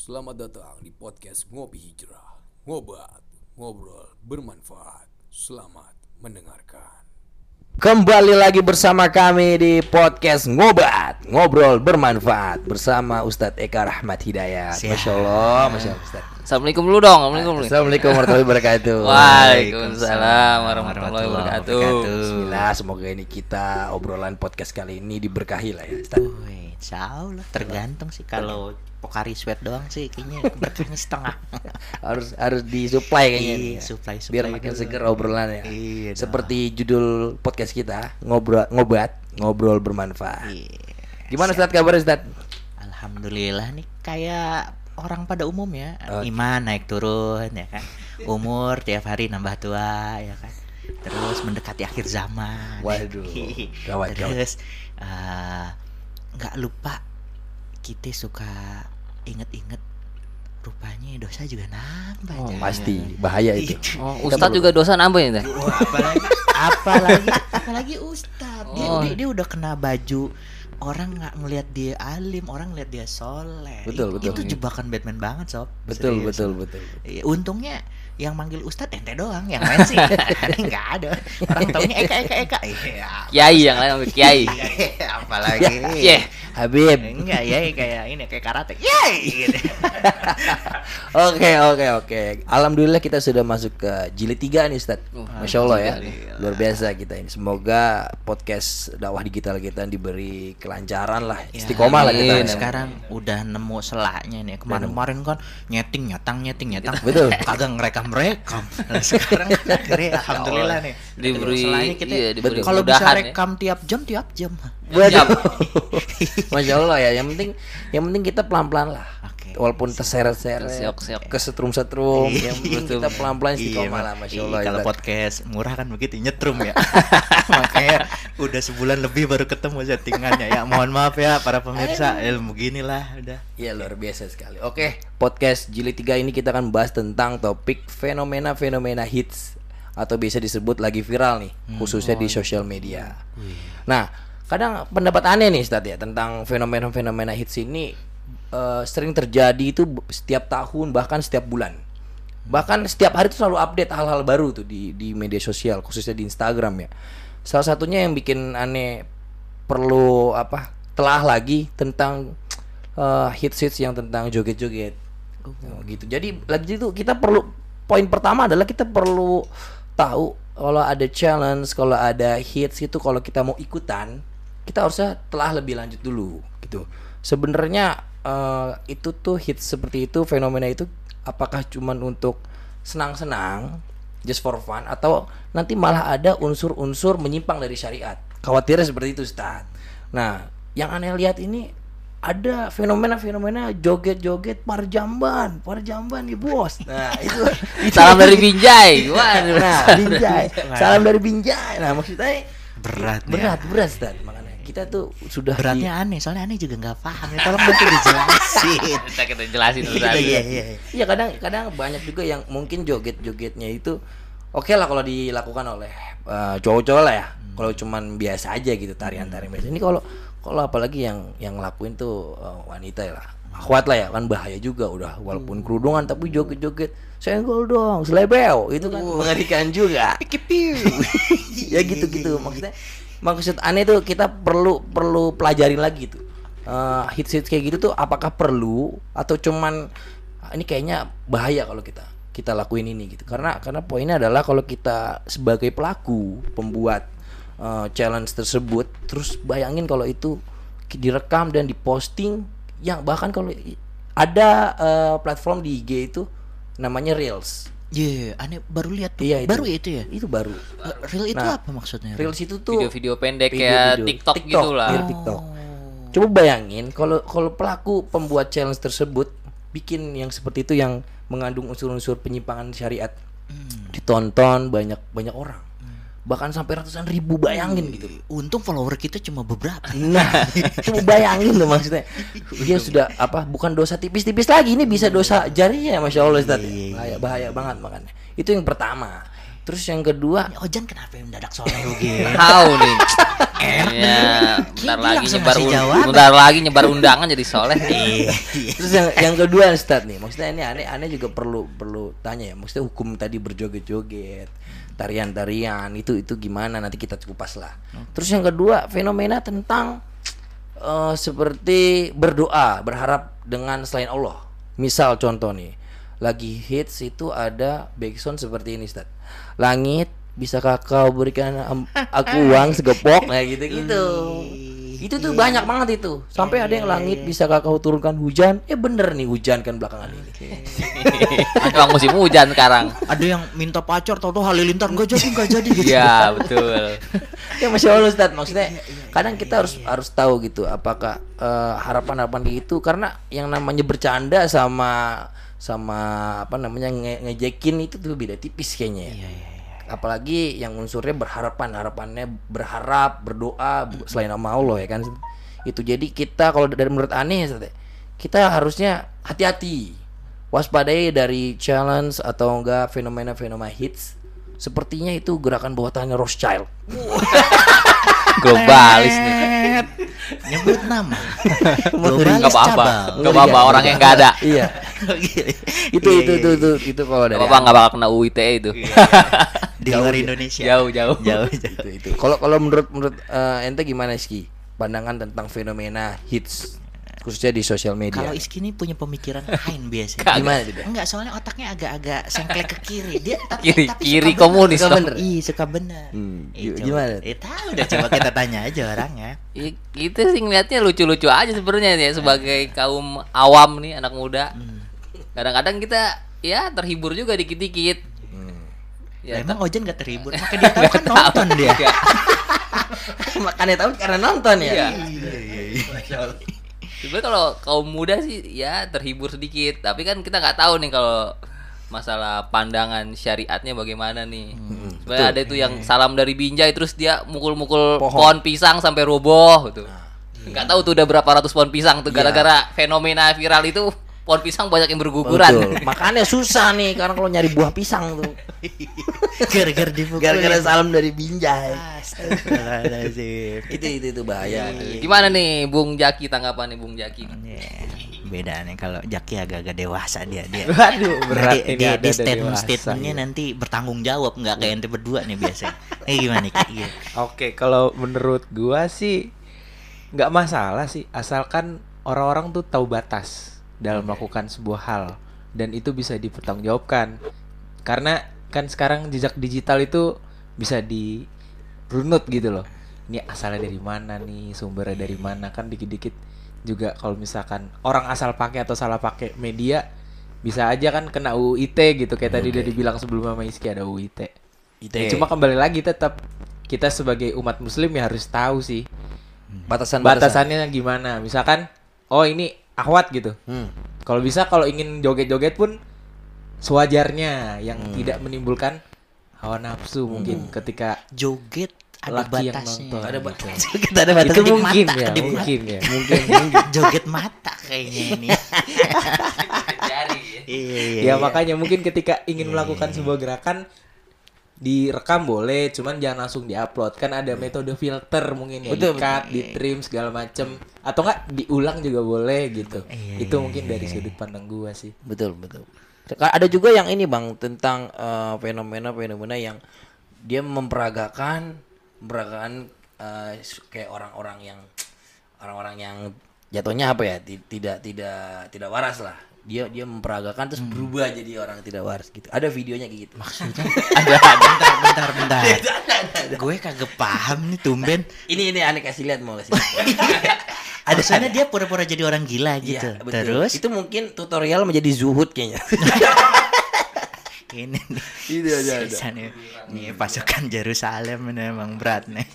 Selamat datang di podcast Ngopi Hijrah. Ngobat, ngobrol bermanfaat. Selamat mendengarkan. Kembali lagi bersama kami di podcast Ngobat Ngobrol bermanfaat Bersama Ustadz Eka Rahmat Hidayat Siap. Masya Allah, Masya Allah Ustadz Assalamualaikum dulu dong. Assalamualaikum dulu. Assalamualaikum warahmatullahi wabarakatuh Waalaikumsalam warahmatullahi wabarakatuh. Bismillah, semoga ini kita obrolan podcast kali ini diberkahi lah ya Ustadz Insya Allah tergantung sih kalau Pokari sweat doang sih kayaknya berkahnya setengah. Harus harus disuplai kayaknya Iya, ya. supply, supply Biar makin dulu. seger obrolannya Iya dong. Seperti judul podcast kita Ngobrol, Ngobat, Ngobrol bermanfaat Iya. Gimana Ustadz kabarnya Ustadz? Alhamdulillah nih kayak orang pada umum ya. Oke. Iman naik turun ya kan. Umur tiap hari nambah tua ya kan. Terus mendekati akhir zaman. Waduh, gawat, gawat. Terus eh, nggak lupa kita suka inget-inget rupanya dosa juga nambah. Oh, Jan. Pasti, bahaya itu Oh, Ustadz juga dosa nambah ya? Wah, apalagi apalagi apalagi ustad dia, Oh. dia dia udah kena baju orang nggak ngelihat dia alim orang ngelihat dia soleh Betul, Itu- betul. itu jebakan Batman banget sob Betul, Serius. betul, betul Iya, untungnya yang manggil ustad ente doang yang lain sih nggak ada orang taunya eka eka eka iya Kiai yang lain ambil kiai. apalagi Iya. Habib enggak ya kayak ini kayak karate Yeay gitu. Oke oke oke. Alhamdulillah kita sudah masuk ke jilid 3 nih Ustaz. Masya Allah ya. Luar biasa kita ini. Semoga podcast dakwah digital kita diberi kelancaran lah. Ya, Istiqomah lah kita. ya. sekarang udah nemu selaknya nih kemarin-kemarin kan nyeting nyetang nyeting nyetang Betul. kagak ngerekam rekam Nah, sekarang akhirnya alhamdulillah nih Diberi- kita iya, diberi kalau bisa ya. rekam tiap jam tiap jam Waduh. Masya Allah ya. Yang penting yang penting kita pelan-pelan lah. Oke. Walaupun terseret-seret, Terseok-seok. kesetrum-setrum, yang penting kita pelan-pelan Iya, istiqomah lah, masya Iya, Allah. kalau podcast murah kan begitu nyetrum ya makanya udah sebulan lebih baru ketemu settingannya ya mohon maaf ya para pemirsa ilmu gini lah udah Iya luar biasa sekali. Oke, podcast jilid 3 ini kita akan bahas tentang topik fenomena-fenomena hits atau bisa disebut lagi viral nih, khususnya di sosial media. Nah, kadang pendapat aneh nih Ustadz ya tentang fenomena-fenomena hits ini eh, sering terjadi itu setiap tahun bahkan setiap bulan. Bahkan setiap hari itu selalu update hal-hal baru tuh di di media sosial, khususnya di Instagram ya. Salah satunya yang bikin aneh perlu apa? telah lagi tentang eh, hits-hits yang tentang joget-joget. Oh, gitu. Jadi lagi itu kita perlu poin pertama adalah kita perlu tahu kalau ada challenge, kalau ada hits itu kalau kita mau ikutan, kita harusnya telah lebih lanjut dulu gitu. Sebenarnya eh, itu tuh hits seperti itu fenomena itu apakah cuman untuk senang-senang just for fun atau nanti malah ada unsur-unsur menyimpang dari syariat. Khawatirnya seperti itu, Ustaz. Nah, yang aneh lihat ini ada fenomena-fenomena joget-joget parjamban, parjamban nih bos. Nah itu, itu Salam dari Binjai. Waduh. Nah, Binjai, salam dari Binjai. Nah maksudnya berat nih ya. berat, berat, Ustaz. Makanya kita tuh sudah di- beratnya aneh soalnya aneh juga nggak paham ya tolong bantu dijelasin Kita kita jelasin dulu tadi. iya iya iya. Iya kadang kadang banyak juga yang mungkin joget-jogetnya itu oke lah kalau dilakukan oleh eh, cowok-cowok lah ya. Kalau cuman biasa aja gitu tarian-tarian biasa. Ini kalau kalau apalagi yang yang ngelakuin tuh eh, wanita ya lah. Akhwat lah ya kan bahaya juga udah walaupun kerudungan tapi joget-joget. Senggol dong selebeo itu kan. Mengerikan juga. Ya gitu-gitu maksudnya maksud aneh tuh kita perlu perlu pelajarin lagi tuh. Eh, hits-hits kayak gitu tuh apakah perlu atau cuman "Ah, ini kayaknya bahaya kalau kita kita lakuin ini gitu. Karena karena poinnya adalah kalau kita sebagai pelaku pembuat eh, challenge tersebut terus bayangin kalau itu ki- direkam dan diposting yang bahkan kalau ada eh, platform di IG itu namanya reels Iya, aneh baru lihat tuh. Iya, itu. baru ya itu ya. itu baru Eh, Real itu Nah, apa maksudnya? reels itu tuh Video-video pendek video-video kayak TikTok, gitu lah. mirip TikTok. Coba bayangin kalau kalau pelaku pembuat challenge tersebut bikin yang seperti itu yang mengandung unsur-unsur penyimpangan syariat Hmm. ditonton banyak banyak orang bahkan sampai ratusan ribu bayangin gitu. Untung follower kita cuma beberapa. nah coba bayangin tuh maksudnya. Dia sudah apa bukan dosa tipis-tipis lagi ini bisa dosa jarinya masya allah Ustaz. Iya, iya, bahaya bahaya banget makanya itu yang pertama Terus yang kedua, Ojan kenapa yang mendadak soleh begini? Tahu nih. Ya, bentar lagi nyebar bentar lagi nyebar undangan jadi soleh. Iya. terus yang yang kedua Ustaz nih, maksudnya ini aneh aneh juga perlu perlu tanya ya, maksudnya hukum tadi berjoget-joget, tarian-tarian itu itu gimana nanti kita kupas lah. Terus yang kedua fenomena tentang eh, seperti berdoa, berharap dengan selain Allah. Misal contoh nih, lagi hits itu ada backsound seperti ini Ustaz. Langit bisakah kau berikan aku uang segepok nah gitu-gitu. Itu tuh banyak banget itu. Sampai ada yang langit bisakah kau turunkan hujan? Eh bener nih hujan kan belakangan ini. Emang musim hujan sekarang. Ada yang minta pacar tau-tau halilintar enggak jadi enggak jadi gitu. Iya, betul. ya masya allah Ustaz maksudnya kadang kita harus harus tahu gitu apakah eh, harapan-harapan kayak gitu karena yang namanya bercanda sama sama apa namanya nge- ngejekin itu tuh beda tipis kayaknya ya. Apalagi yang unsurnya berharapan harapannya berharap berdoa selain nama Allah ya kan itu jadi kita kalau dari menurut aneh kita harusnya hati-hati. Waspadai dari challenge atau enggak fenomena-fenomena hits. Sepertinya itu gerakan bawah tangannya Rothschild Globalis nih. Nyebut nama. Enggak apa-apa. cabang. Enggak apa-apa orang yang enggak ada. iya itu itu itu itu itu kalau dari apa-apa enggak bakal kena UITE itu. Di luar Indonesia. Jauh, jauh. Jauh, jauh. itu itu kalau kalau menurut menurut eh, ente gimana sih pandangan tentang fenomena hits khususnya di sosial media Kalau Iski ini punya pemikiran lain biasanya. gimana tidak Enggak, soalnya otaknya agak-agak sengklek ke kiri. Dia tapi, Kiri- tapi kiri suka komunis. Suka bener. Iya, suka bener. Hmm, Eh, gimana? Eh, tahu udah coba kita tanya aja orangnya. I- Kita sih ngeliatnya lucu-lucu aja sebenarnya ya sebagai kaum awam nih anak muda. Kadang-kadang kita ya terhibur juga dikit-dikit. Ya, Ya, emang Ojan gak terhibur, maka dia tahu kan nonton dia. Iya. makanya tahu karena nonton ya Iya. Sebenarnya kalau kaum muda sih ya terhibur sedikit, tapi kan kita nggak tahu nih kalau masalah pandangan syariatnya bagaimana nih. Sebenarnya ada itu yang salam dari Binjai terus dia mukul-mukul pohon. pisang sampai roboh gitu. Nggak tahu tuh udah berapa ratus pohon pisang tuh gara-gara fenomena viral itu pohon pisang banyak yang berguguran. Betul. makanya susah nih karena kalau nyari buah pisang tuh Gara-gara dipukul. gara-gara salam dari Binjai itu itu itu bahaya Gimana nih Bung Jaki tanggapan nih Bung Jaki? Ya, beda nih kalau Jaki agak-agak dewasa dia dia. Waduh, berat ini dia, ada dia dari statement statementnya gitu. nanti bertanggung jawab nggak kayak ente berdua nih biasanya. Eh gimana Ki? Iya. Oke, kalau menurut gua sih nggak masalah sih, asalkan orang-orang tuh tahu batas dalam melakukan sebuah hal dan itu bisa dipertanggungjawabkan. Karena kan sekarang jejak digital itu bisa dirunut gitu loh. Ini asalnya dari mana nih, sumbernya dari mana kan dikit-dikit juga kalau misalkan orang asal pakai atau salah pakai media bisa aja kan kena UU ITE gitu kayak tadi udah dibilang sebelum sama Iski ada UU ITE. Ya, cuma kembali lagi tetap kita sebagai umat muslim ya harus tahu sih batasan batasannya gimana. Misalkan oh ini akhwat gitu. Hmm. Kalau bisa kalau ingin joget-joget pun sewajarnya yang tidak menimbulkan hawa nafsu mungkin ketika Joget ada Laki yang batasnya. nonton. ada Gitu. batas Joget ada batasnya. itu mungkin mata, ya, mata. mungkin ya. mungkin mungkin Joget mata kayaknya ini. Iya, iya, ya iya. makanya mungkin ketika ingin melakukan sebuah gerakan direkam boleh cuman jangan langsung diupload. Kan ada metode filter mungkin ya Betul, di cut di trim segala macem. Atau enggak diulang juga boleh gitu. Iya, itu mungkin dari sudut pandang gua sih. Betul betul. Ada juga yang ini bang tentang eh, fenomena-fenomena yang dia memperagakan memperagakan s- kayak orang-orang yang orang-orang yang jatuhnya apa ya ti- tidak tidak tidak waras lah dia dia memperagakan terus berubah jadi orang tidak waras gitu ada videonya kayak gitu maksudnya ada bentar bentar bentar. Gue kagak paham nih tumben. ini ini aneh kasih lihat mau kasih Ada sana dia pura-pura jadi orang gila gitu. Iya, betul. Terus itu mungkin tutorial menjadi zuhud kayaknya ini nih. Itu ada, ada. Nih. Nih pasukan Yerusalem ini emang berat nih.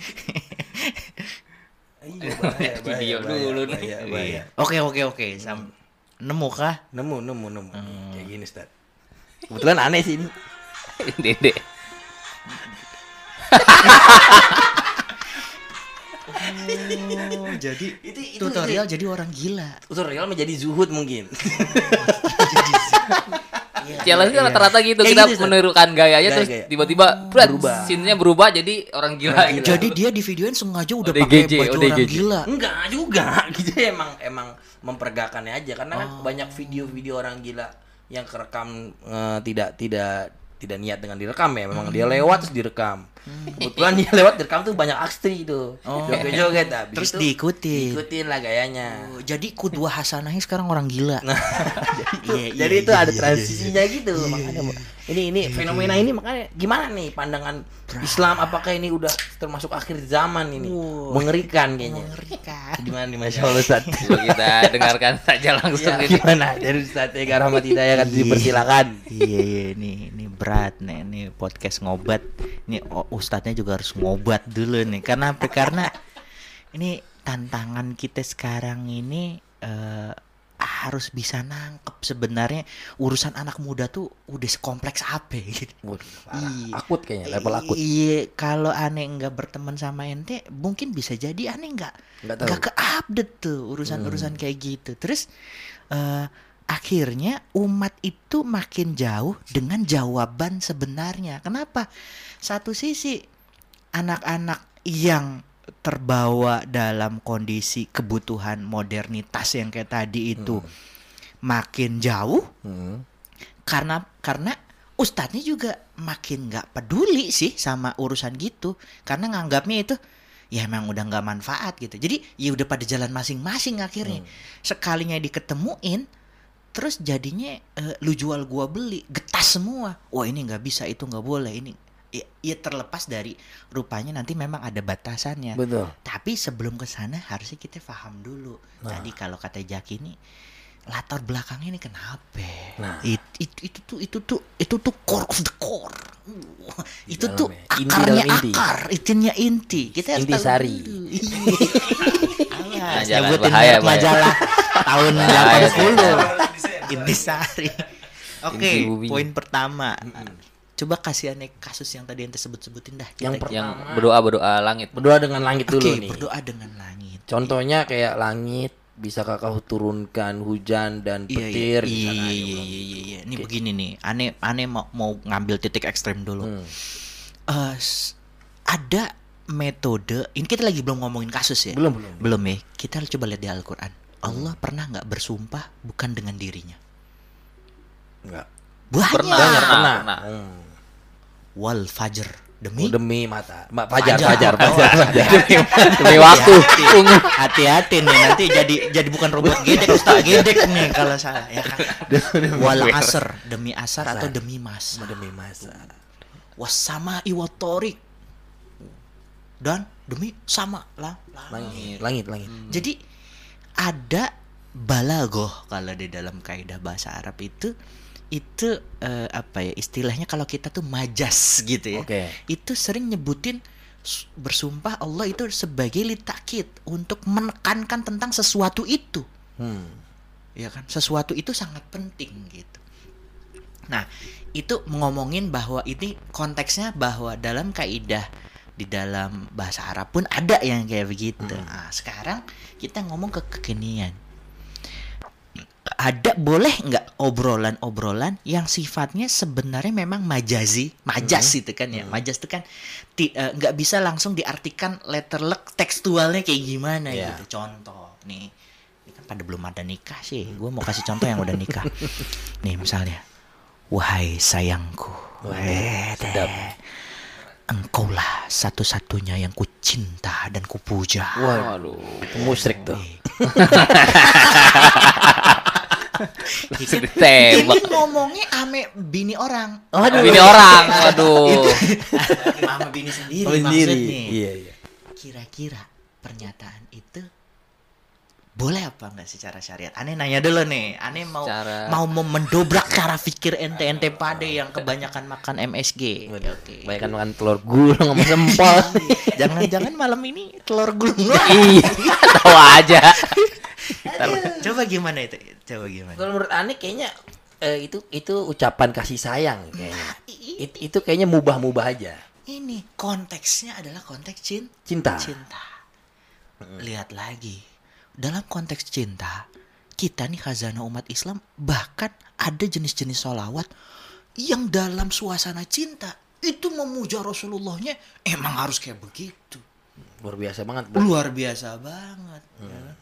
Video dulu nih. Iya. Oke oke oke. Sam nemu kah? nemu nemu nemu kayak gini Ustaz kebetulan aneh sih ini Dede. Oh, jadi Itu- itu- tutorial jadi orang gila. tutorial menjadi zuhud mungkin challenge iya. rata-rata gitu Kayak kita gitu, menirukan gayanya terus Gaya-gaya. tiba-tiba berat Berubah. scene-nya berubah jadi orang gila gitu. Jadi dia di videoin sengaja udah ODGJ, pakai baju orang ODGJ. gila. Enggak juga, gitu emang emang memperagakannya aja karena kan banyak video-video orang gila yang kerekam eh, tidak tidak tidak niat dengan direkam ya, memang dia lewat terus direkam. Kebetulan dia lewat direkam tuh banyak aksi itu. Joget-joget. Habis Terus itu diikutin. Diikutin lah gayanya. Oh, jadi kudua hasanahnya sekarang orang gila. Iya, Jadi iya, itu iya, ada iya, transisinya gitu. Makanya ini ini fenomena ini makanya gimana nih pandangan Islam? Apakah ini udah termasuk akhir zaman ini? Mengerikan kayaknya. Mengerikan. gimana nih Masya Allah Ustaz? Kita dengarkan saja langsung Ya, gimana? Dari Ustaz Ega Rahmat Hidayah kan dipersilakan. Iya iya. Ini ini berat nih. Ini podcast ngobat. Ini oh, ustadznya juga harus ngobat dulu nih. Karena apa? Karena ini tantangan kita sekarang ini eh, harus bisa nangkep sebenarnya urusan anak muda tuh udah sekompleks apa gitu. Iya. akut kayaknya level akut. Iya, kalau aneh nggak berteman sama ente, mungkin bisa jadi aneh nggak? Nggak ke update tuh urusan-urusan kayak gitu. Terus eh, akhirnya umat itu makin jauh dengan jawaban sebenarnya. Kenapa? Satu sisi anak-anak yang terbawa dalam kondisi kebutuhan modernitas yang kayak tadi itu makin jauh Hmm. karena karena ustadznya juga makin nggak peduli sih sama urusan gitu karena nganggapnya itu ya emang udah nggak manfaat gitu jadi ya udah pada jalan masing-masing akhirnya sekalinya diketemuin terus jadinya eh, lu jual gua beli getas semua wah ini nggak bisa itu nggak boleh ini ya, ya terlepas dari rupanya nanti memang ada batasannya betul tapi sebelum ke sana harusnya kita paham dulu. Tadi kalau kata Jaki ini latar belakangnya ini kenapa? Nah. It, it- itu tuh itu tuh itu tuh core of the core. Uh, itu tuh dalamnya. Inti akarnya dalam inti. akar, itunya inti. Kita harus Inti tahu sari. Iya. Nah, nyebutin bahaya, bahaya. majalah tahun Bahaya, 80. Inti sari. Oke, Inti bumi. poin pertama. Coba kasih aneh kasus yang tadi ente sebut-sebutin dah. Yang Kita- Yang berdoa berdoa langit. berdoa dengan langit dulu Oke, nih berdoa dengan langit. contohnya kayak langit bisa kakak turunkan hujan dan Iya, petir iya, di iya, sana. iya, iya, iya, iya. Ini begini nih, aneh, aneh mau, mau ngambil titik ekstrem dulu. Hmm. Eh, s- ada metode, ini kita lagi belum ngomongin kasus ya? Belum, belum. Belum ya. Kita coba lihat di Al-Quran. Allah pernah nggak bersumpah bukan dengan dirinya? enggak Banyak. Pernah, Banyak, pernah, pernah. pernah. Hmm. Wal fajr Oh, demi demi mata Ma- fajar Fajar. fajar fajar, fajar. Demi waktu. Hati-hati nih nanti jadi jadi bukan robot gedek Ustaz gedek nih kalau salah ya kan. Wal asr demi asar atau demi mas. demi masa wasama iwatorik dan demi sama lah langit langit langit jadi ada balagoh kalau di dalam kaidah bahasa Arab itu itu eh, apa ya istilahnya kalau kita tuh majas gitu ya Oke. itu sering nyebutin bersumpah Allah itu sebagai litakit untuk menekankan tentang sesuatu itu hmm. ya kan sesuatu itu sangat penting gitu nah itu ngomongin bahwa ini konteksnya bahwa dalam kaidah di dalam bahasa Arab pun ada yang kayak begitu. Nah sekarang kita ngomong ke kekinian. Ada boleh nggak obrolan-obrolan yang sifatnya sebenarnya memang majazi? Majas itu kan ya. Majas itu kan eh, nggak bisa langsung diartikan letterlek tekstualnya kayak gimana Iya. gitu. Contoh nih ini kan pada belum ada nikah sih. Gue mau kasih contoh yang udah nikah. Nih misalnya wahai sayangku. Sedap. Engkaulah satu-satunya yang ku cinta dan ku puja waduh itu musyrik tuh Tembak. ini ngomongnya ame bini orang Waduh. Ini orang. Waduh. sama bini sendiri Oh, sendiri maksudnya iya iya kira-kira pernyataan itu boleh apa enggak secara syariat? Aneh nanya dulu nih. Aneh mau Secara- mau mau mendobrak cara pikir ente-ente pade yang kebanyakan makan MSG. Oke. Banyak makan telur gulung sama sempol Jangan-jangan malam ini telur gulung. Iya. Tahu aja. Coba gimana itu? Coba gimana? kalau menurut Ani kayaknya eh, itu itu ucapan kasih sayang kayaknya It- itu kayaknya mubah-mubah aja Ini konteksnya adalah konteks cin cinta cinta. Lihat lagi. Dalam konteks cinta, kita nih khazanah umat Islam bahkan ada jenis-jenis sholawat yang dalam suasana cinta itu memuja Rasulullahnya emang harus kayak begitu. Luar biasa banget. Bro. Luar biasa banget. ya kan?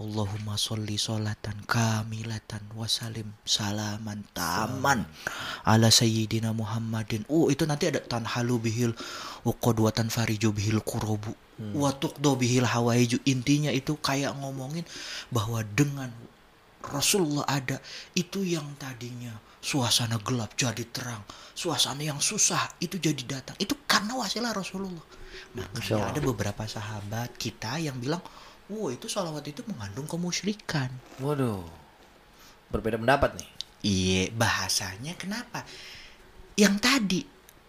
Allahumma sholli sholatan kamilatan wasalim salaman taman ala sayyidina Muhammadin. Oh itu nanti ada tanhalu bihil uqadwatan farijo bihil kurobu wa tuqdo bihil hawaiju. Intinya itu kayak ngomongin bahwa dengan Rasulullah ada itu yang tadinya suasana gelap jadi terang, suasana yang susah itu jadi datang. Itu karena wasilah Rasulullah. Makanya ada beberapa sahabat kita yang bilang, "Wow, itu salawat itu mengandung kemusyrikan." Waduh. Berbeda pendapat nih. Iya, bahasanya kenapa? Yang tadi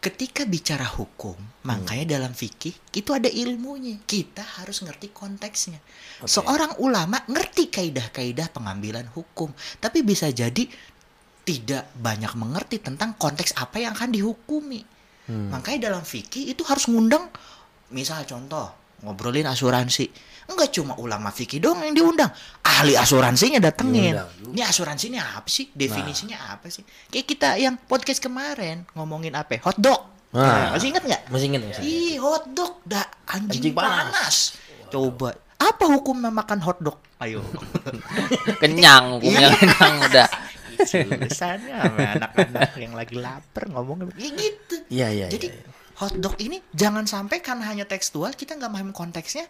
ketika bicara hukum, makanya dalam fikih itu ada ilmunya. Kita harus ngerti konteksnya. Seorang ulama ngerti kaidah-kaidah pengambilan hukum, tapi bisa jadi tidak banyak mengerti tentang konteks apa yang akan dihukumi. Makanya dalam fikih itu harus ngundang misal contoh ngobrolin asuransi. Enggak cuma ulama fikih dong yang diundang, ahli asuransinya datengin. Diundang. Ini asuransinya apa sih? Definisinya apa sih? Kayak kita yang podcast kemarin ngomongin apa? Hotdog. Nah. masih ingat nggak? Masih ingat masih ingat. Ih, hotdog dah anjing, Anjing panas. panas. Coba apa hukumnya makan hotdog? Ayo. Kenyang hukumnya kenyang udah. Sama anak-anak yang lagi lapar ngomong ya gitu. Iya iya. Jadi iya. Hotdog ini jangan sampai karena hanya tekstual kita nggak paham konteksnya.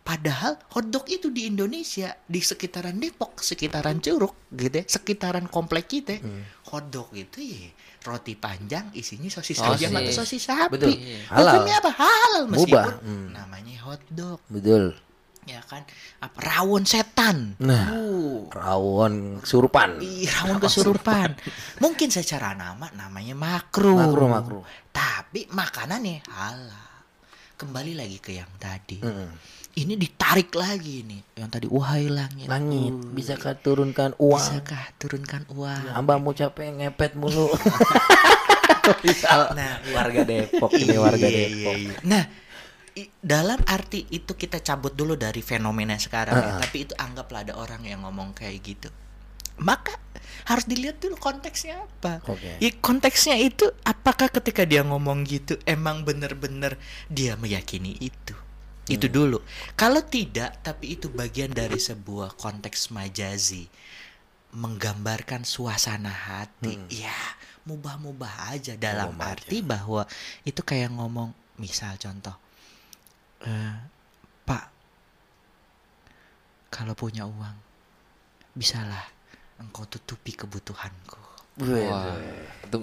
Padahal hotdog itu di Indonesia di sekitaran Depok, sekitaran Curug, gitu ya, sekitaran komplek kita, Hmm. hotdog itu ya roti panjang isinya sosis Sosis. ayam atau sosis sapi. Betul. Hukumnya Halal. apa? Halal meskipun Mubah. Hmm. namanya hotdog, Betul. Ya kan? Apa rawon setan? Nah. Uh, Rawon surupan. Ih, rawon kesurupan. Mungkin secara nama namanya makruh. Makruh, makruh. Tapi makanannya halal. Kembali lagi ke yang tadi. Mm-mm. Ini ditarik lagi nih. Yang tadi wahai langit. Langit, bisakah turunkan uang? Bisakah turunkan uang? Hambamu capek ngepet mulu. Nah, warga Depok ini warga Iya, Depok. iya, iya. Nah, dalam arti itu kita cabut dulu dari fenomena sekarang ya. Tapi itu anggaplah ada orang yang ngomong kayak gitu. Maka harus dilihat dulu konteksnya apa. Oke. Ya, konteksnya itu apakah ketika dia ngomong gitu emang bener-bener dia meyakini itu. Itu dulu. Kalau tidak, tapi itu bagian dari sebuah konteks majazi menggambarkan suasana hati. Ya, mubah-mubah aja dalam Mubah arti bahwa itu kayak ngomong misal contoh eh, Pak kalau punya uang bisalah engkau tutupi kebutuhanku. Wah, itu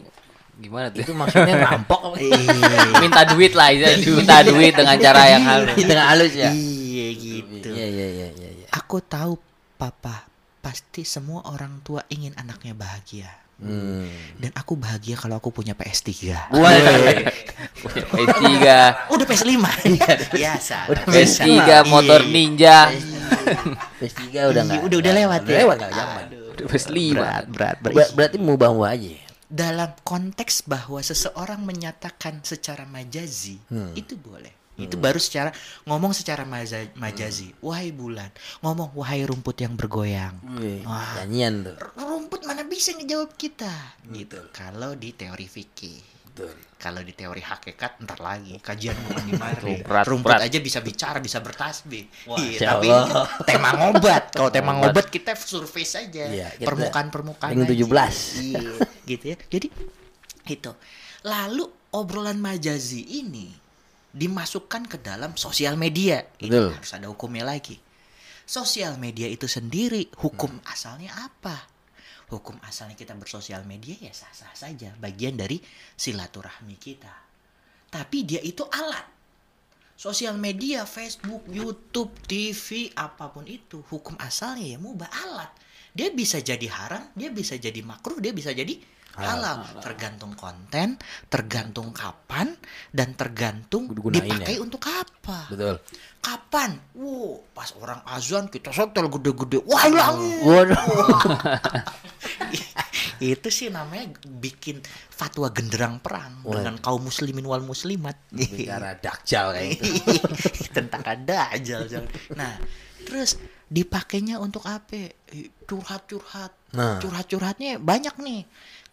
gimana tuh? Itu maksudnya ngerampok apa? minta duit lah, ya. minta duit dengan cara yang halus. Di tengah halus ya. Iya gitu. Iya iya iya iya. iya. Aku tahu papa pasti semua orang tua ingin anaknya bahagia. Hmm. Dan aku bahagia kalau aku punya PS3. Punya PS3, Udah PS5. Biasa. Udah PS3, motor ninja, PS3 udah Iya, enggak. udah- udah lewat ya? Lewat enggak zaman. PS5. berat, berat, berat. Ber- berarti mubah-mubah aja. ya? Dalam konteks bahwa seseorang menyatakan secara majazi, itu boleh. Itu baru secara ngomong secara maza- majazi. Wahai bulan, ngomong wahai rumput yang bergoyang. Wah. nyanyian tuh. Rumput mana bisa ngejawab kita? Gitu. Kalau di teori fikih. Kalau di teori hakikat ntar lagi kajian bukan di mari. Rumput berat. aja bisa bicara, bisa bertasbih. Iya, Masya tapi Allah. tema ngobat. Kalau tema ngobat kita survei saja. Iya, kita Permukaan-permukaan. ring aja. 17. Iya, gitu ya. Jadi itu. Lalu obrolan majazi ini dimasukkan ke dalam sosial media. Ini Betul. harus ada hukumnya lagi. Sosial media itu sendiri hukum asalnya apa? Hukum asalnya kita bersosial media ya sah-sah saja, bagian dari silaturahmi kita. Tapi dia itu alat. Sosial media, Facebook, YouTube, TV, apa pun itu, hukum asalnya ya mubah alat. Dia bisa jadi haram, dia bisa jadi makruh, dia bisa jadi halal. Tergantung konten, tergantung kapan, dan tergantung Gunainnya. dipakai untuk apa. Betul. Kapan? Wow, pas orang azan kita setel gede-gede. Wah, hilang. Waduh. itu sih namanya bikin fatwa genderang perang dengan kaum muslimin wal muslimat. Bicara dakjal kayak gitu. tentang ada aja. Nah, terus dipakainya untuk apa? Eh, Curhat-curhat. Nah. Curhat-curhatnya banyak nih.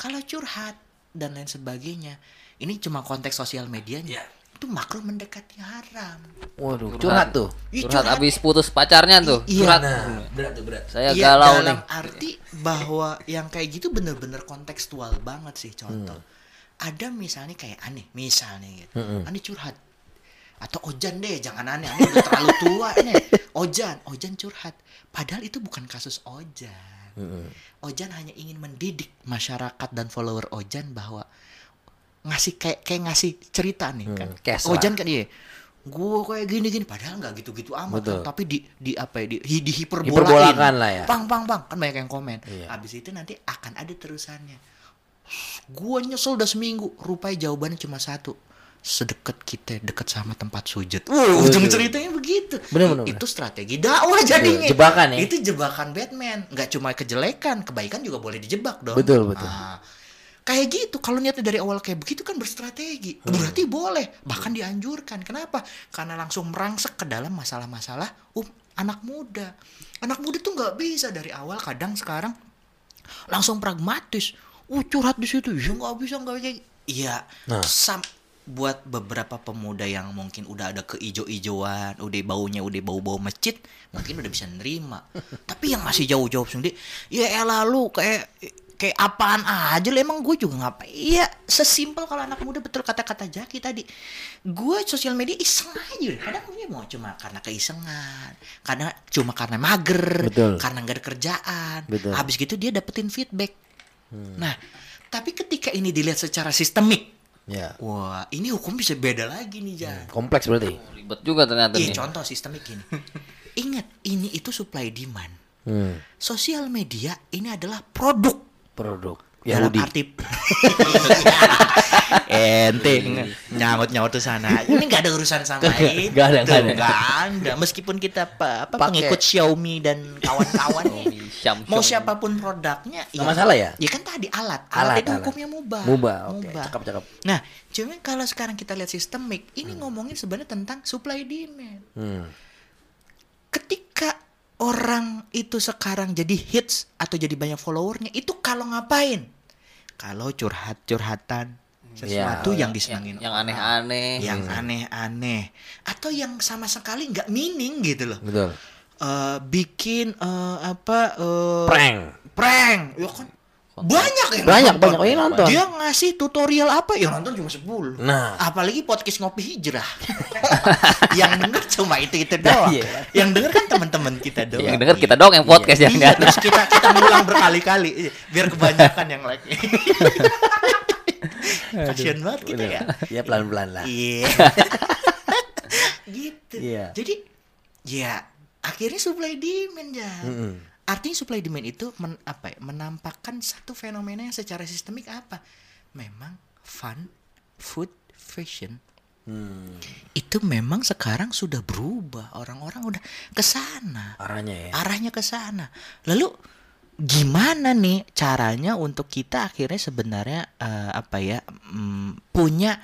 Kalau curhat dan lain sebagainya, ini cuma konteks sosial medianya. Itu makro mendekati haram. Waduh, curhat tuh. Ih, Curhat abis putus pacarnya tuh. Iya. Curhat. Nah, berat tuh berat. Saya Iya, galau dalam nih. arti bahwa yang kayak gitu bener-bener kontekstual banget sih contoh. Hmm. Ada misalnya kayak aneh, misalnya gitu. Aneh curhat. Atau Ojan deh, jangan aneh, aneh udah terlalu tua nih. Ojan, Ojan curhat. Padahal itu bukan kasus Ojan. Ojan hanya ingin mendidik masyarakat dan follower Ojan bahwa ngasih kayak kayak ngasih cerita nih kan. cash lah. Ojan kan iya. Gue kayak gini-gini padahal nggak gitu-gitu amat Betul. kan. Tapi di di apa ya di, di hiperbolain. Hiperbolakan lah ya. Pang pang pang kan banyak yang komen. Iya. Habis itu nanti akan ada terusannya. Gua nyesel udah seminggu, rupanya jawabannya cuma satu. Sedekat kita dekat sama tempat sujud. Wah, ujung ceritanya begitu. Bener, bener, Itu strategi dakwah jadinya. Iya, jebakan ya. Itu jebakan Batman. Nggak cuma kejelekan, kebaikan juga boleh dijebak dong. Betul, betul. Nah, kayak gitu. Kalau niatnya dari awal kayak begitu kan berstrategi. Hmm. Berarti boleh, bahkan dianjurkan. Kenapa? Karena langsung merangsek ke dalam masalah-masalah um, anak muda. Anak muda tuh nggak bisa dari awal. Kadang sekarang langsung pragmatis. Uh curhat di situ, ya nggak bisa nggak bisa. Iya, Nah. sam buat beberapa pemuda yang mungkin udah ada keijo-ijoan, udah baunya udah bau-bau masjid, mungkin udah bisa nerima. Tapi yang masih jauh-jauh sendiri, ya elah lu kayak kayak apaan aja lu emang gue juga ngapain iya sesimpel kalau anak muda betul kata-kata Jaki tadi gue sosial media iseng aja kadang gue mau cuma karena keisengan karena cuma karena mager Betul. karena nggak ada kerjaan Betul. habis gitu dia dapetin feedback nah tapi ketika ini dilihat secara sistemik Ya. wah ini hukum bisa beda lagi nih Jan Kompleks berarti. Ribet juga ternyata Iya nih. contoh sistemik gini ingat ini itu supply demand Hmm. sosial media ini adalah produk Produk dalam Yahudi. arti ente nyaut nyaut ke sana ini nggak ada urusan sama itu Nggak ada, nggak ada. ada meskipun kita apa, apa pengikut Xiaomi dan kawan-kawannya Syam, mau siapa pun produknya Nggak masalah ya? ya kan tadi alat alat, Alat, itu hukumnya mubah Mubah, oke. Mubah. Cakep, cakep. nah cuman kalau sekarang kita lihat sistemik ini ngomongin sebenarnya tentang supply demand Hmm. ketika orang itu sekarang jadi hits atau jadi banyak followernya itu kalau ngapain? Kalau curhat-curhatan sesuatu Ya, yang disenangin Yang aneh-aneh. yang aneh-aneh atau yang sama sekali nggak meaning gitu loh. Betul. Eh, bikin eh, apa eh, Prank. prank ya kan banyak yang Banyak, nonton. banyak. Yang nonton. Dia ngasih tutorial apa yang nonton cuma 10. Nah. Apalagi podcast ngopi hijrah. yang denger cuma itu-itu doang. Iya. Yang denger kan teman-teman kita doang. Yang denger kita doang yang podcast ya Iya, enggak. terus kita kita ngulang berkali-kali Iya, biar kebanyakan yang like. Kasian banget kita ya. Ya pelan-pelan lah. Iya. gitu. Iya. Jadi ya akhirnya supply demand ya. Mm-mm. Artinya supply demand itu men- apa ya, menampakkan satu fenomena yang secara sistemik apa? Memang fun, food, fashion Hmm. itu memang sekarang sudah berubah. Orang-orang udah ke sana. Arahnya ya. Arahnya ke sana. Lalu gimana nih caranya untuk kita akhirnya sebenarnya eh, apa ya mm, punya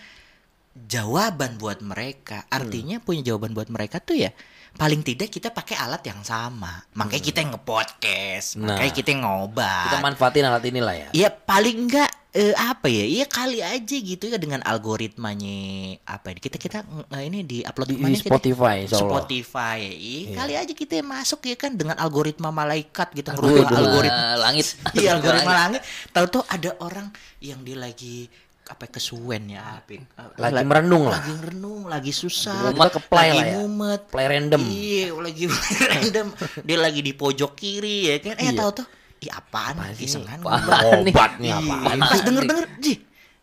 jawaban buat mereka. Artinya punya jawaban buat mereka tuh ya paling tidak kita pakai alat yang sama. Makanya kita nge-podcast, Nah. makanya kita ngobat. Kita manfaatin alat inilah ya. Ya paling enggak eh, apa ya? Ya kali aja gitu ya dengan algoritmanya apa ya, kita kita eh, ini di upload Di- di kita? Spotify, Allah. Spotify. Iya, kali aja kita masuk ya kan dengan algoritma malaikat gitu Algoritma. langit. Iya algoritma langit. Tahu-tahu ada orang yang dia lagi apa kesuwen ya apa Lagi merenung lah. lagi merenung lagi susah Kita ke play lagi lah ya. mumet Play random. iya lagi random dia lagi di pojok kiri ya kan eh Iya. tahu tuh Ih apaan Apaan sih? isengan Apaan? Obat nih Iya, apaan? Pas denger denger, ji,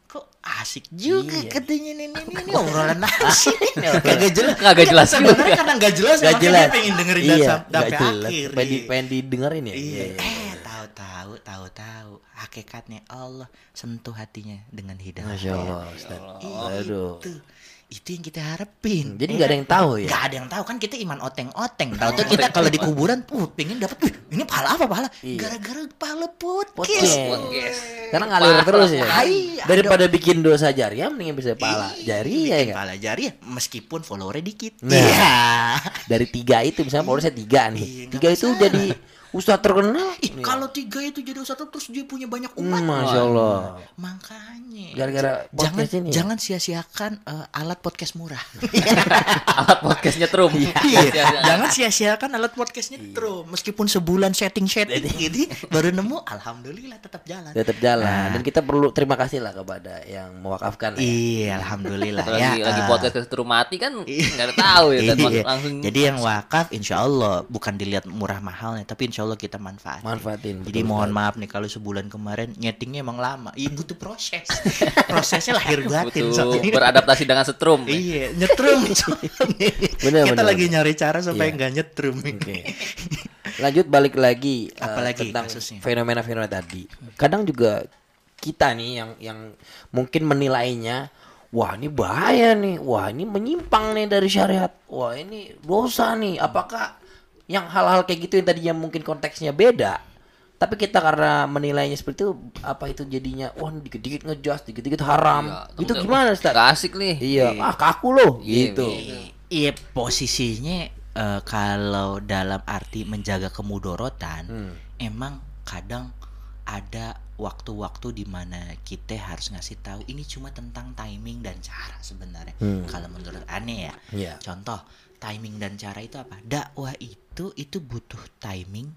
kok asik juga Iya. katanya ini ini ini obrolan nasi nih. Kagak jelas. Kagak jelas Sebenarnya karena nggak jelas, Gak makanya jelas. dia pengen dengerin iya, sampai akhir. Pengen, Iya. pengen didengerin ya. Iya. iya. Eh, tahu-tahu, tahu-tahu hakikatnya Allah sentuh hatinya dengan hidayah. Masya Allah, Ustaz. Iya, Aduh. Itu. itu yang kita harapin. Jadi nggak ada yang tahu ya? Gak ada yang tahu kan kita iman oteng-oteng. Tahu tuh kita kalau di kuburan, uh, pengen dapat, "Wih, ini pahala apa pahala? Gara-gara pahala podcast. Karena ngalir terus ya. Iya, Daripada bikin dosa jariah mending bisa pahala jariah ya Bikin nggak? pahala jariah meskipun followernya dikit. Nah. Iya. Dari tiga itu misalnya followersnya tiga Iya, nih. nggak Tiga itu udah di ustadz terkenal. Ih, kalau tiga itu jadi ustadz terus dia punya banyak umat. Hmm, Masya Allah. Makanya. Gara-gara jangan podcast ini jangan sia-siakan eh, alat podcast murah. Alat podcastnya trum. Iya, jangan sia-siakan alat podcastnya terus. Meskipun sebulan setting-setting gitu, baru nemu, alhamdulillah tetap jalan. Tetap jalan. Dan kita perlu terima kasih lah kepada yang mewakafkan. ya. Iya, alhamdulillah Kalau ya. lagi, lagi eh, podcast kesetrum mati kan nggak ada tahu ya kan iya. langsung Jadi yang wakaf insya Allah bukan dilihat murah mahalnya, tapi insya Allah kita manfaat. Manfaatin. Jadi betul mohon maaf nih kalau sebulan kemarin nyetingnya emang lama. Iya butuh proses. Prosesnya lahir batin. butuh soalnya. beradaptasi dengan setrum. Iya, nyetrum. Bener, Kita bener, lagi bener. nyari cara supaya Iya. nggak nyetrum. Oke. Lanjut balik lagi eh, Apalagi tentang kasusnya? fenomena-fenomena tadi. Kadang juga kita nih yang yang mungkin menilainya wah ini bahaya nih, wah ini menyimpang nih dari syariat, wah ini dosa nih. Apakah yang hal-hal kayak gitu yang tadinya mungkin konteksnya beda, tapi kita karena menilainya seperti itu, apa itu jadinya wah ini dikit-dikit ngejas, dikit-dikit haram, Iya, itu gimana Ustaz? nggak asik nih. Iya, ah kaku loh, Iya, gitu. iya. Iya, posisinya eh, kalau dalam arti menjaga kemudorotan, Hmm. emang kadang ada waktu-waktu di mana kita harus ngasih tahu ini cuma tentang timing dan cara sebenarnya. Hmm. Kalau menurut aneh ya. Iya. Contoh, timing dan cara itu apa? Dakwah itu itu butuh timing,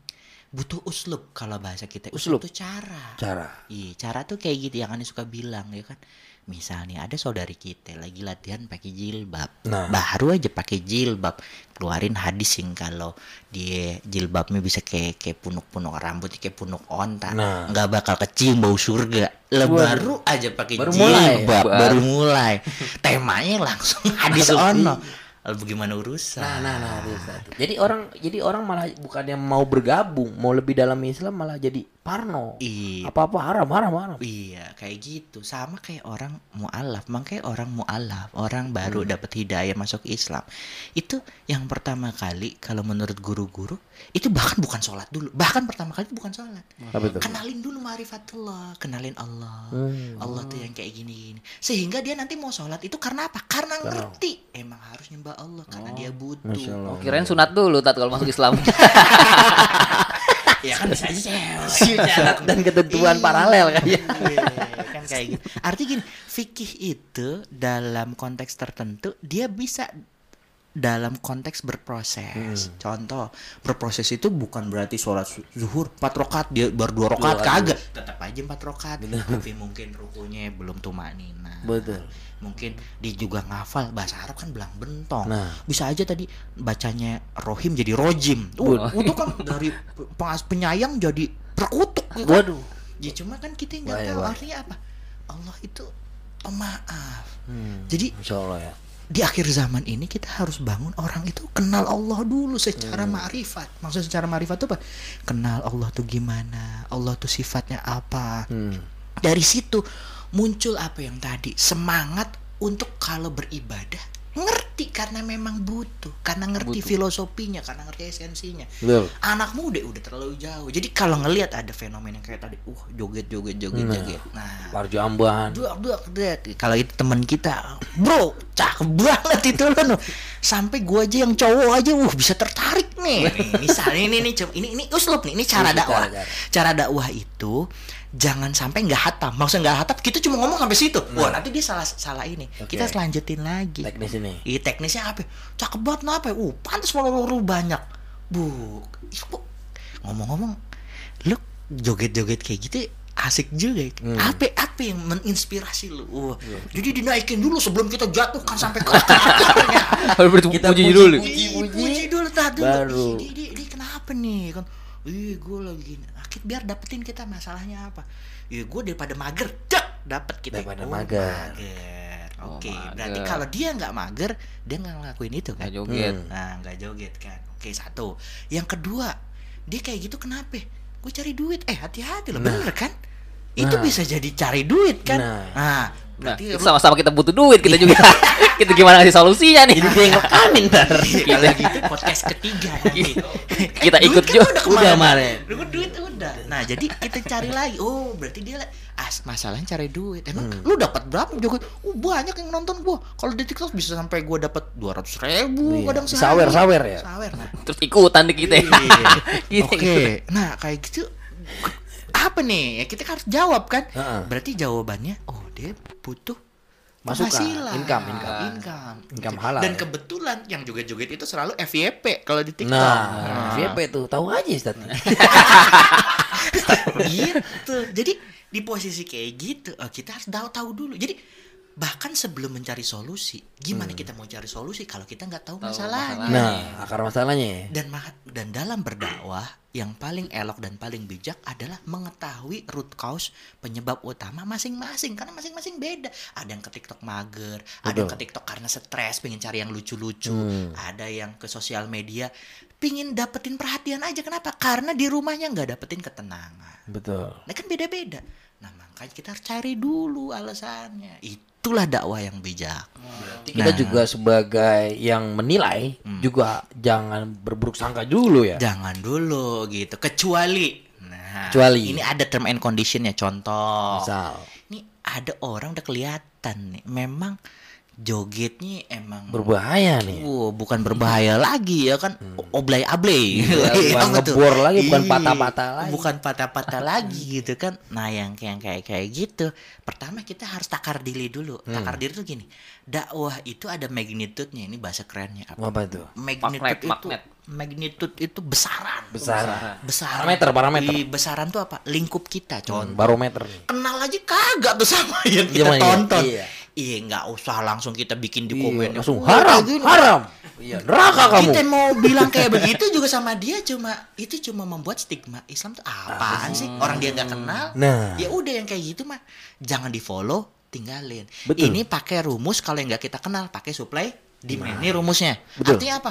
butuh uslub kalau bahasa kita. Uslub. Uslub itu cara. Cara. Iya, cara tuh kayak gitu yang aneh suka bilang ya kan. Misalnya ada saudari kita lagi latihan pakai jilbab. Nah. Baru aja pakai jilbab, keluarin hadis yang kalau dia jilbabnya bisa kayak kayak punuk-punuk rambut kayak punuk onta, Nah. nggak bakal kecium bau surga. Lah baru aja pakai mulai. jilbab, Baru. baru mulai. Temanya langsung hadis ono. Bagaimana urusan? Nah, nah, nah, satu. Jadi orang, jadi orang malah bukannya mau bergabung, mau lebih dalam Islam malah jadi parno. Iya. Apa-apa haram, haram, haram. Iya, kayak gitu. Sama kayak orang mualaf. Makanya orang mualaf, orang baru Hmm. dapat hidayah masuk Islam. Itu yang pertama kali kalau menurut guru-guru itu bahkan bukan sholat dulu. Bahkan pertama kali itu bukan sholat. Itu? Kenalin dulu marifatullah, kenalin Allah. Hmm. Allah tuh yang kayak gini-gini. Sehingga dia nanti mau sholat itu karena apa? Karena ngerti. Emang harus nyembah Allah karena dia butuh. Oh, kirain sunat dulu tat kalau masuk Islam. Ya kan bisa aja cewek. Syarat dan ketentuan paralel kan ya. Iya, kan kayak gitu. Artinya gini, fikih itu dalam konteks tertentu dia bisa dalam konteks berproses. Contoh, berproses itu bukan berarti sholat zuhur 4 rakaat dia baru 2 rakaat kagak. Tetap aja 4 rakaat. Tapi mungkin rukunya belum tumanina. Betul. Mungkin dia juga ngafal bahasa Arab kan belang bentong. Nah. Bisa aja tadi bacanya rohim jadi rojim. Uh, itu kan dari penyayang jadi perkutuk. gitu. Waduh. Ya cuma kan kita nggak Bahaya tahu artinya apa. Allah itu pemaaf. Hmm. Jadi Masya Allah ya. Di akhir zaman ini kita harus bangun orang itu kenal Allah dulu secara ma'rifat. Maksud secara ma'rifat itu apa? Kenal Allah tuh gimana, Allah tuh sifatnya apa. Hmm. Dari situ muncul apa yang tadi semangat untuk kalau beribadah ngerti karena memang butuh, karena ngerti filosofinya, karena ngerti esensinya. Betul. Anak muda udah terlalu jauh. Jadi kalau ngelihat ada fenomena kayak tadi, uh joget joget joget joget. Nah. Duak, duak, duak. Kalau itu teman kita, bro, cakep banget itu lo. Sampai gua aja yang cowok aja, uh bisa tertarik nih. nih misalnya ini nih, ini ini uslub nih, ini cara dakwah. cara- dakwah itu jangan sampai nggak hatam. Maksudnya nggak hatam, kita cuma ngomong sampai situ. Wah nanti dia salah salah ini. Kita selanjutin lagi. Teknis ini. Iya teknisnya apa? Cakep banget kenapa? Uh, pantas follower banyak. Bu, ih, Bu. ngomong-ngomong, lu joget-joget kayak gitu asik juga. ya. Hmm. Apa apa yang menginspirasi lu? Wah, Iya. jadi dinaikin dulu sebelum kita jatuh kan sampai ke Kita berpuji puji- dulu. puji. Ih, puji dulu tak dulu. Baru. Ih, Dia, dia, dia kenapa nih kan? Ih, gue lagi akit biar dapetin kita masalahnya apa? Ih, gue daripada mager, dak dapat kita. Daripada Oh, mager. mager. Oh, Oke, mager. berarti kalau dia nggak mager, dia nggak ngelakuin itu kan? Nggak joget. Hmm. Nah, nggak joget kan? Oke, satu. Yang kedua, dia kayak gitu kenapa? Gue cari duit. Eh, hati-hati loh, bener kan? Itu Nah. bisa jadi cari duit kan? Nah. Nah, Nah, Berarti itu sama-sama kita butuh duit kita juga. kita gimana ngasih solusinya nih? Jadi yang rekamin ntar. kalau gitu podcast ketiga nanti. Kita Duit ikut kan juga. udah Udah kemarin. Duit, duit udah. Nah, jadi kita cari lagi. Oh, berarti dia Ah, masalahnya cari duit. Emang Hmm. lu dapat berapa juga? Oh, banyak yang nonton gua. Kalau di TikTok bisa sampai gua dapat 200 ribu Iya. kadang sehari. Sawer-sawer ya? Sawer. Nah. Terus ikutan di kita. Iya. Kita Oke, ikutan. nah kayak gitu apa nih? Ya kita harus jawab kan. Heeh. Berarti jawabannya, oh dia butuh Masukan, penghasilan. income, income. income, Income halal Dan kebetulan yang joget-joget itu selalu FYP kalau di TikTok. Nah, siapa itu? Tahu aja Ustaz. gitu. Jadi di posisi kayak gitu, eh, kita harus tahu tahu dulu. Jadi bahkan sebelum mencari solusi, gimana kita mau cari solusi kalau kita nggak tahu, masalahnya? masalahnya. Nah, akar masalahnya ya. dan dan dalam berdakwah yang paling elok dan paling bijak adalah mengetahui root cause penyebab utama masing-masing karena masing-masing beda. Ada yang ke TikTok mager ada yang ke TikTok karena stres pengen cari yang lucu-lucu. Ada yang ke sosial media pingin dapetin perhatian aja. Kenapa? Karena di rumahnya nggak dapetin ketenangan. Betul. nah kan beda-beda nah makanya kita harus cari dulu alasannya itulah dakwah yang bijak Kita Nah. juga sebagai yang menilai juga jangan berburuk sangka dulu ya. Jangan dulu gitu. Kecuali Nah, Kecuali. ini ada term and conditionnya contoh. Misal. Ini ada orang udah kelihatan nih, memang jogetnya emang Berbahaya nih. Wow, bukan berbahaya lagi ya kan oblay ablay Iya, bukan ngebor lagi, bukan patah-patah lagi. bukan patah-patah lagi gitu kan nah yang kayak kayak kayak gitu pertama kita harus takar diri dulu Hmm. takar diri tuh gini dakwah itu ada magnitude-nya ini bahasa kerennya apa Apa itu? magnitude Magnet, itu magnet. magnitude itu besaran Besar. besaran Parameter, parameter. Ih, besaran tuh apa lingkup kita contoh Barometer nih. kenal aja kagak tuh sama yang Iya, kita iya. tonton Iya. Iya nggak usah langsung kita bikin di Iya, komen langsung haram, haram. Iya, neraka kamu. kita mau bilang kayak begitu juga sama dia cuma itu cuma membuat stigma Islam tuh apaan sih orang dia nggak kenal Nah. ya udah yang kayak gitu mah jangan di follow tinggalin Betul. ini pakai rumus kalau yang nggak kita kenal pakai supply demand ini rumusnya Nah. Betul. artinya apa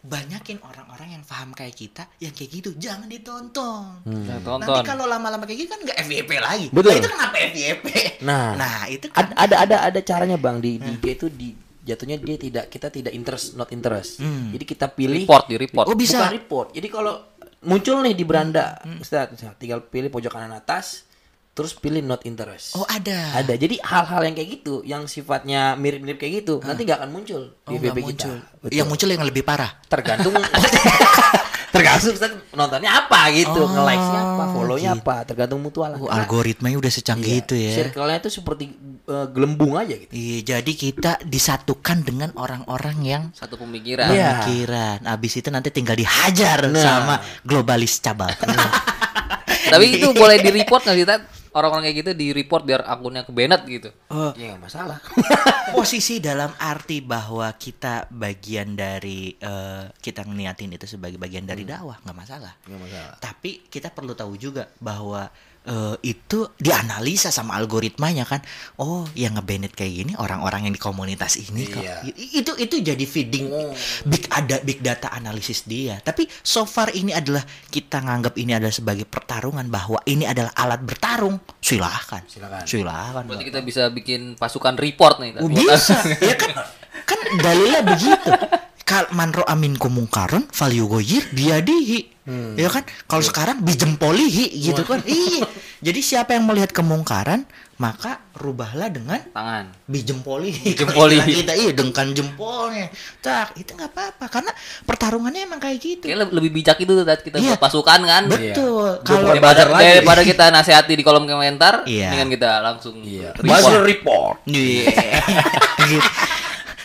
banyakin orang-orang yang paham kayak kita yang kayak gitu jangan ditonton Nah, Nanti tonton. kalau lama-lama kayak gitu kan nggak FYP lagi. Betul. Nah, itu kenapa FYP? Nah. nah itu kan ada ada ada caranya bang di, di dia itu di jatuhnya dia tidak kita tidak interest not interest jadi kita pilih Report di report. Oh, bisa. bukan report jadi kalau muncul nih di beranda Ustaz, Ustaz, tinggal pilih pojok kanan atas terus pilih not interest Oh ada. ada jadi hal-hal yang kayak gitu yang sifatnya mirip-mirip kayak gitu nanti nggak akan muncul Oh, di kita muncul. Betul. Yang muncul yang lebih parah. tergantung tergantung Ustaz, nontonnya apa gitu Oh, nge-like-nya apa follow-nya gitu. apa tergantung mutualan Oh, algoritmanya udah secanggih Iya, itu ya. circle-nya itu seperti eh, gelembung aja gitu Iya, jadi kita disatukan dengan orang-orang yang Satu pemikiran. Iya. pemikiran. Abis itu nanti tinggal dihajar Nah. sama globalis cabal. Tapi itu boleh di report nggak sih? Orang-orang kayak gitu di report biar akunnya ke banned gitu. Oh, ya nggak masalah posisi dalam arti bahwa kita bagian dari eh, kita ngeliatin itu sebagai bagian dari dakwah nggak masalah. nggak masalah Tapi kita perlu tahu juga bahwa eh, itu dianalisa sama algoritmanya kan. Oh, yang ngebanet kayak gini orang-orang yang di komunitas ini kok. Iya. I- Itu itu jadi feeding big ada big data analisis dia. Tapi so far ini adalah kita nganggap ini adalah sebagai pertarungan bahwa ini adalah alat bertarung. Silahkan. Silakan. Silahkan. Berarti kita bisa bikin pasukan report nih. Oh, bisa ya kan kan dalilnya begitu kal man ro'a minkum mungkaran fal yugoyir biadihi ya kan? Kalau sekarang bijempolihi gitu kan? Iya. Jadi siapa yang melihat kemungkaran maka rubahlah dengan Tangan. Kalau istilah kita iya dengan jempolnya. Tak itu nggak apa-apa karena pertarungannya emang kayak gitu. Kayak le- lebih bijak itu tuh kita Iya. buat pasukan kan. betul. Kalau kalau Daripada, daripada kita nasihati di kolom komentar, Iya. dengan kita langsung iya. report. buzzer report. Iya.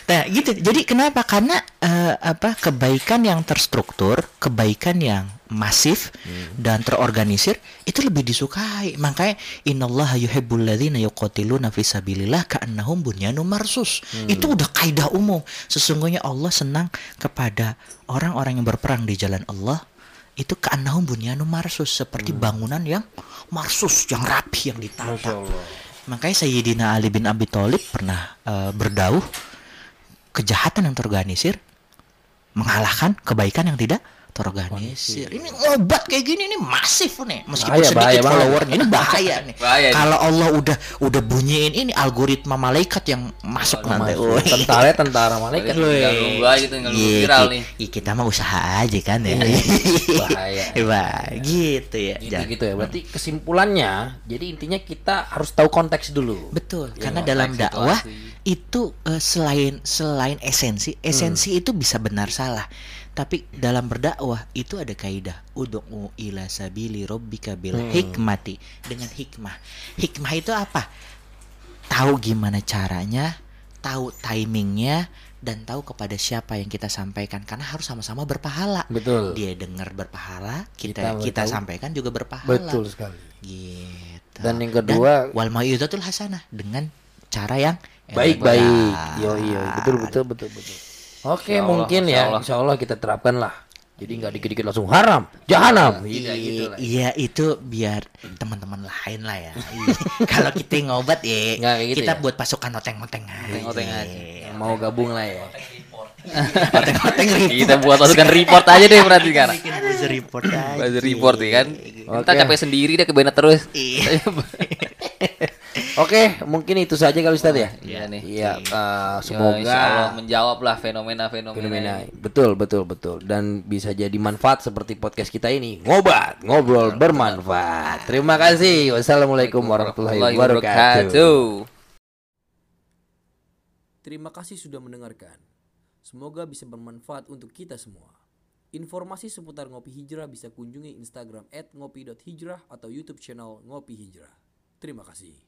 Nah, gitu. Jadi kenapa? Karena eh, apa? Kebaikan yang terstruktur, kebaikan yang masif dan terorganisir itu lebih disukai. Makanya innallaha yuhibbul ladzina yuqatiluna fi sabilillah ka'annahum bunyanun marsus. Itu udah kaidah umum. Sesungguhnya Allah senang kepada orang-orang yang berperang di jalan Allah itu ka'annahum bunyanun marsus seperti bangunan yang marsus, yang rapi, yang ditata. Makanya Sayyidina Ali bin Abi Thalib pernah eh, berdauh kejahatan yang terorganisir mengalahkan kebaikan yang tidak terorganisir. Ini ngobat kayak gini ini masif nih. Meskipun Bahaya, bahaya sedikit banget. followernya ini bahaya nih. Bahaya nih. Kalau Allah udah udah bunyiin ini algoritma malaikat yang masuk nanti. Woi. Tentara tentara malaikat. Tinggal nunggu aja nunggu Iya, viral nih. iya, kita mah usaha aja kan ya. Bahaya. Bah, gitu ya. Gitu, gitu ya. Berarti kesimpulannya, jadi intinya kita harus tahu konteks dulu. Betul, Ya, karena dalam dakwah situasi. itu eh, selain selain esensi, esensi itu bisa benar salah. Tapi dalam berdakwah itu ada kaidah ud'u ila sabili rabbika bil hikmati dengan hikmah. Hikmah itu apa? Tahu gimana caranya, tahu timingnya dan tahu kepada siapa yang kita sampaikan karena harus sama-sama berpahala. Betul. Dia dengar berpahala, Kita kita kita, sampaikan juga berpahala. Betul sekali. Gitu. Dan yang kedua- wal mau'izatul hasanah dengan cara yang Baik-baik. Yo yo, betul betul betul betul. Oke, Insya Allah, mungkin insya ya, Allah. insya Allah kita terapkan lah. Jadi nggak dikit-dikit langsung haram, jahanam. I- Iya gitu lah. Iya itu biar teman-teman lain lah ya. Iya. Kalau kita ngobat ya, Nggak gitu kita ya? buat pasukan oteng-oteng aja. Oteng-oteng aja. Mau gabung lah ya. Oteng-oteng report. Kita buat pasukan report aja deh berarti kan. Bikin buzzer report aja. Buzzer report ya kan. Kita capek sendiri deh kebenet terus. Iya. Oke, mungkin itu saja kali Ustaz ya. Iya nih. Iya, Ya, semoga insya Allah menjawab lah fenomena-fenomena. fenomena. ini. Betul, betul, betul. Dan bisa jadi manfaat seperti podcast kita ini. Ngobat, ngobrol bermanfaat. Terima kasih. Wassalamualaikum warahmatullahi wabarakatuh. Terima kasih sudah mendengarkan. Semoga bisa bermanfaat untuk kita semua. Informasi seputar Ngopi Hijrah bisa kunjungi Instagram @ngopi.hijrah atau YouTube channel Ngopi Hijrah. Terima kasih.